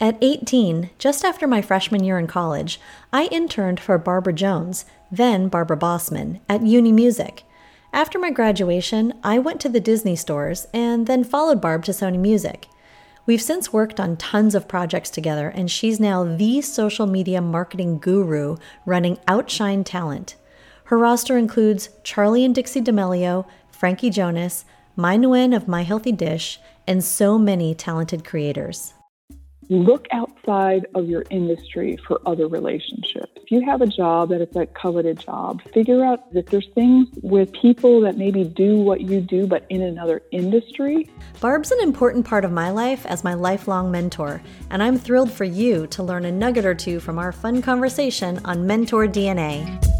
At 18, just after my freshman year in college, I interned for Barbara Jones, then Barbara Bossman, at Uni Music. After my graduation, I went to the Disney stores and then followed Barb to Sony Music. We've since worked on tons of projects together, and she's now the social media marketing guru running Outshine Talent. Her roster includes Charli and Dixie D'Amelio, Frankie Jonas, Mai Nguyen of My Healthy Dish, and so many talented creators. Look outside of your industry for other relationships. If you have a job that is a coveted job, figure out if there's things with people that maybe do what you do but in another industry. Barb's an important part of my life as my lifelong mentor, and I'm thrilled for you to learn a nugget or two from our fun conversation on Mentor DNA.